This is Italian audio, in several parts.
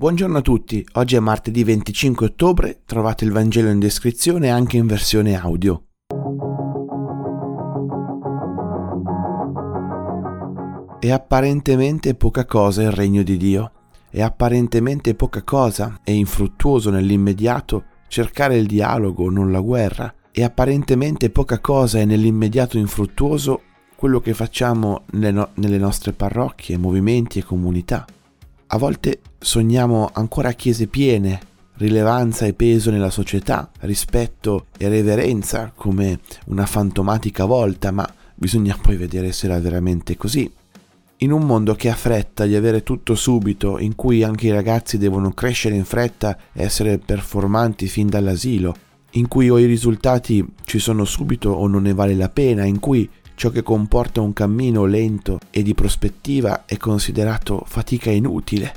Buongiorno a tutti, oggi è martedì 25 ottobre, trovate il Vangelo in descrizione anche in versione audio. È apparentemente poca cosa il regno di Dio, è apparentemente poca cosa. E infruttuoso nell'immediato cercare il dialogo, non la guerra, è apparentemente poca cosa e nell'immediato infruttuoso quello che facciamo nelle, no- nelle nostre parrocchie, movimenti e comunità. A volte sogniamo ancora chiese piene, rilevanza e peso nella società, rispetto e reverenza come una fantomatica volta, ma bisogna poi vedere se era veramente così. In un mondo che ha fretta di avere tutto subito, in cui anche i ragazzi devono crescere in fretta e essere performanti fin dall'asilo, in cui o i risultati ci sono subito o non ne vale la pena, in cui ciò che comporta un cammino lento e di prospettiva è considerato fatica inutile.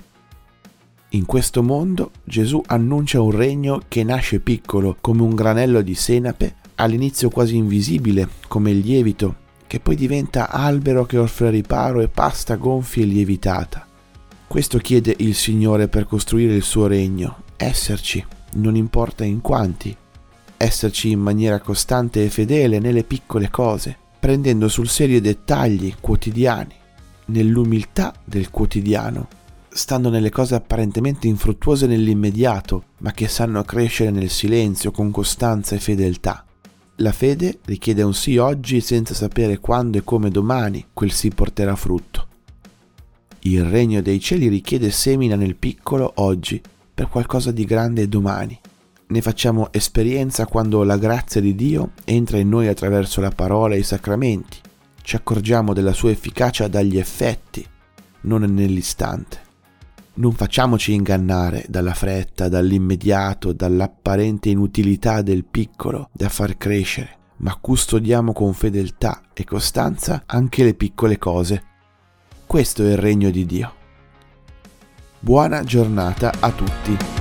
In questo mondo Gesù annuncia un regno che nasce piccolo come un granello di senape, all'inizio quasi invisibile come il lievito, che poi diventa albero che offre riparo e pasta gonfia e lievitata. Questo chiede il Signore per costruire il suo regno, esserci, non importa in quanti, esserci in maniera costante e fedele nelle piccole cose, prendendo sul serio i dettagli quotidiani, nell'umiltà del quotidiano, stando nelle cose apparentemente infruttuose nell'immediato, ma che sanno crescere nel silenzio con costanza e fedeltà. La fede richiede un sì oggi senza sapere quando e come domani quel sì porterà frutto. Il regno dei cieli richiede semina nel piccolo oggi per qualcosa di grande domani ne facciamo esperienza quando la grazia di Dio entra in noi attraverso la parola e i sacramenti. Ci accorgiamo della sua efficacia dagli effetti, non nell'istante. Non facciamoci ingannare dalla fretta, dall'immediato, dall'apparente inutilità del piccolo da far crescere, ma custodiamo con fedeltà e costanza anche le piccole cose. Questo è il regno di Dio. Buona giornata a tutti.